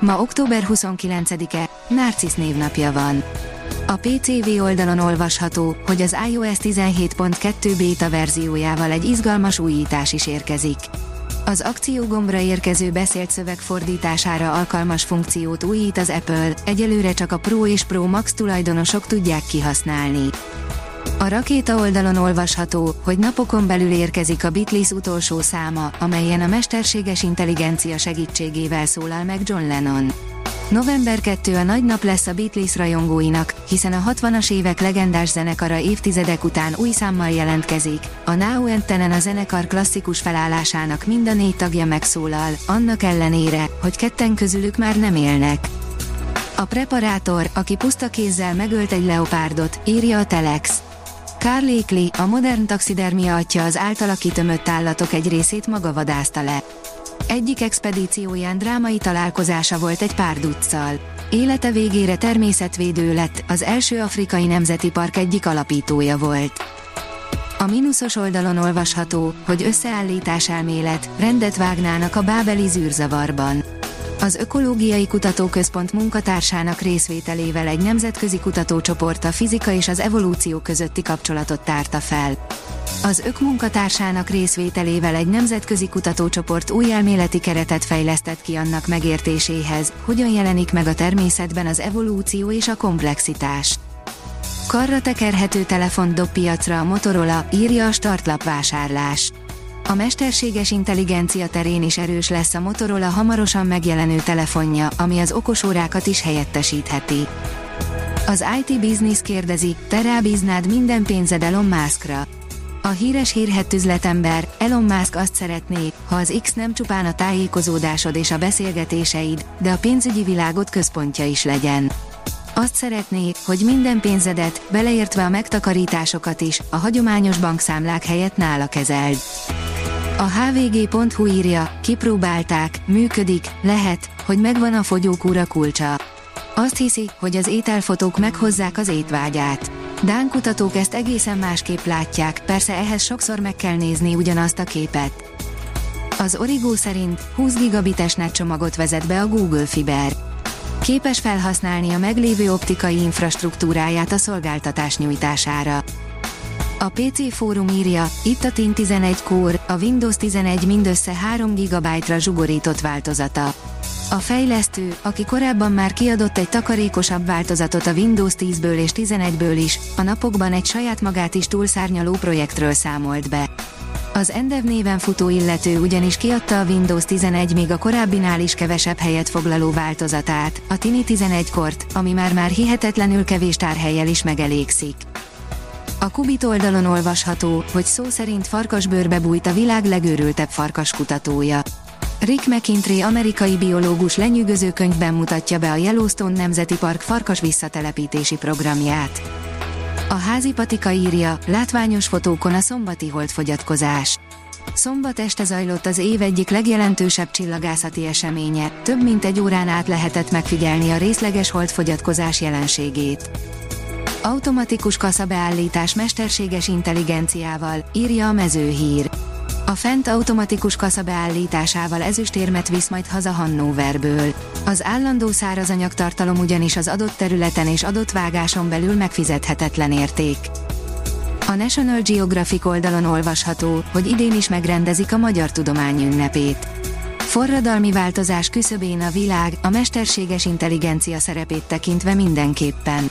Ma október 29-e, Narcisz névnapja van. A PCV oldalon olvasható, hogy az iOS 17.2 beta verziójával egy izgalmas újítás is érkezik. Az akciógombra érkező beszélt szöveg fordítására alkalmas funkciót újít az Apple, egyelőre csak a Pro és Pro Max tulajdonosok tudják kihasználni. A rakéta oldalon olvasható, hogy napokon belül érkezik a Beatles utolsó száma, amelyen a mesterséges intelligencia segítségével szólal meg John Lennon. November 2 a nagy nap lesz a Beatles rajongóinak, hiszen a 60-as évek legendás zenekara évtizedek után új számmal jelentkezik. A Now and Tenen a zenekar klasszikus felállásának mind a négy tagja megszólal, annak ellenére, hogy ketten közülük már nem élnek. A preparátor, aki puszta kézzel megölt egy leopárdot, írja a Telex. Carl Lakely, a modern taxidermia atya az általa kitömött állatok egy részét maga vadázta le. Egyik expedícióján drámai találkozása volt egy pár duccal. Élete végére természetvédő lett, az első afrikai nemzeti park egyik alapítója volt. A mínuszos oldalon olvasható, hogy összeállítás elmélet, rendet vágnának a bábeli zűrzavarban. Az Ökológiai Kutatóközpont munkatársának részvételével egy nemzetközi kutatócsoport a fizika és az evolúció közötti kapcsolatot tárta fel. Az ök munkatársának részvételével egy nemzetközi kutatócsoport új elméleti keretet fejlesztett ki annak megértéséhez, hogyan jelenik meg a természetben az evolúció és a komplexitás. Karra tekerhető telefont dob piacra a Motorola, írja a startlap vásárlás. A mesterséges intelligencia terén is erős lesz a Motorola hamarosan megjelenő telefonja, ami az okosórákat is helyettesítheti. Az IT Business kérdezi, te rábíznád minden pénzed Elon Muskra. A híres hírhet üzletember, Elon Musk azt szeretné, ha az X nem csupán a tájékozódásod és a beszélgetéseid, de a pénzügyi világot központja is legyen. Azt szeretné, hogy minden pénzedet, beleértve a megtakarításokat is, a hagyományos bankszámlák helyett nála kezeld. A hvg.hu írja, kipróbálták, működik, lehet, hogy megvan a fogyókúra kulcsa. Azt hiszi, hogy az ételfotók meghozzák az étvágyát. Dán kutatók ezt egészen másképp látják, persze ehhez sokszor meg kell nézni ugyanazt a képet. Az Origo szerint 20 gigabites csomagot vezet be a Google Fiber. Képes felhasználni a meglévő optikai infrastruktúráját a szolgáltatás nyújtására. A PC Fórum írja, itt a TIN 11 Core, a Windows 11 mindössze 3 GB-ra zsugorított változata. A fejlesztő, aki korábban már kiadott egy takarékosabb változatot a Windows 10-ből és 11-ből is, a napokban egy saját magát is túlszárnyaló projektről számolt be. Az Endev néven futó illető ugyanis kiadta a Windows 11 még a korábbinál is kevesebb helyet foglaló változatát, a Tini 11 kort, ami már-már hihetetlenül kevés tárhelyel is megelégszik. A Kubit oldalon olvasható, hogy szó szerint farkasbőrbe bújt a világ legőrültebb farkaskutatója. Rick McIntyre amerikai biológus lenyűgöző könyvben mutatja be a Yellowstone Nemzeti Park farkas visszatelepítési programját. A házi patika írja, látványos fotókon a szombati holdfogyatkozás. Szombat este zajlott az év egyik legjelentősebb csillagászati eseménye, több mint egy órán át lehetett megfigyelni a részleges holdfogyatkozás jelenségét. Automatikus kaszabeállítás mesterséges intelligenciával, írja a mezőhír. A fent automatikus kasza beállításával ezüstérmet visz majd haza Hannoverből. Az állandó szárazanyag tartalom ugyanis az adott területen és adott vágáson belül megfizethetetlen érték. A National Geographic oldalon olvasható, hogy idén is megrendezik a Magyar Tudomány ünnepét. Forradalmi változás küszöbén a világ, a mesterséges intelligencia szerepét tekintve mindenképpen.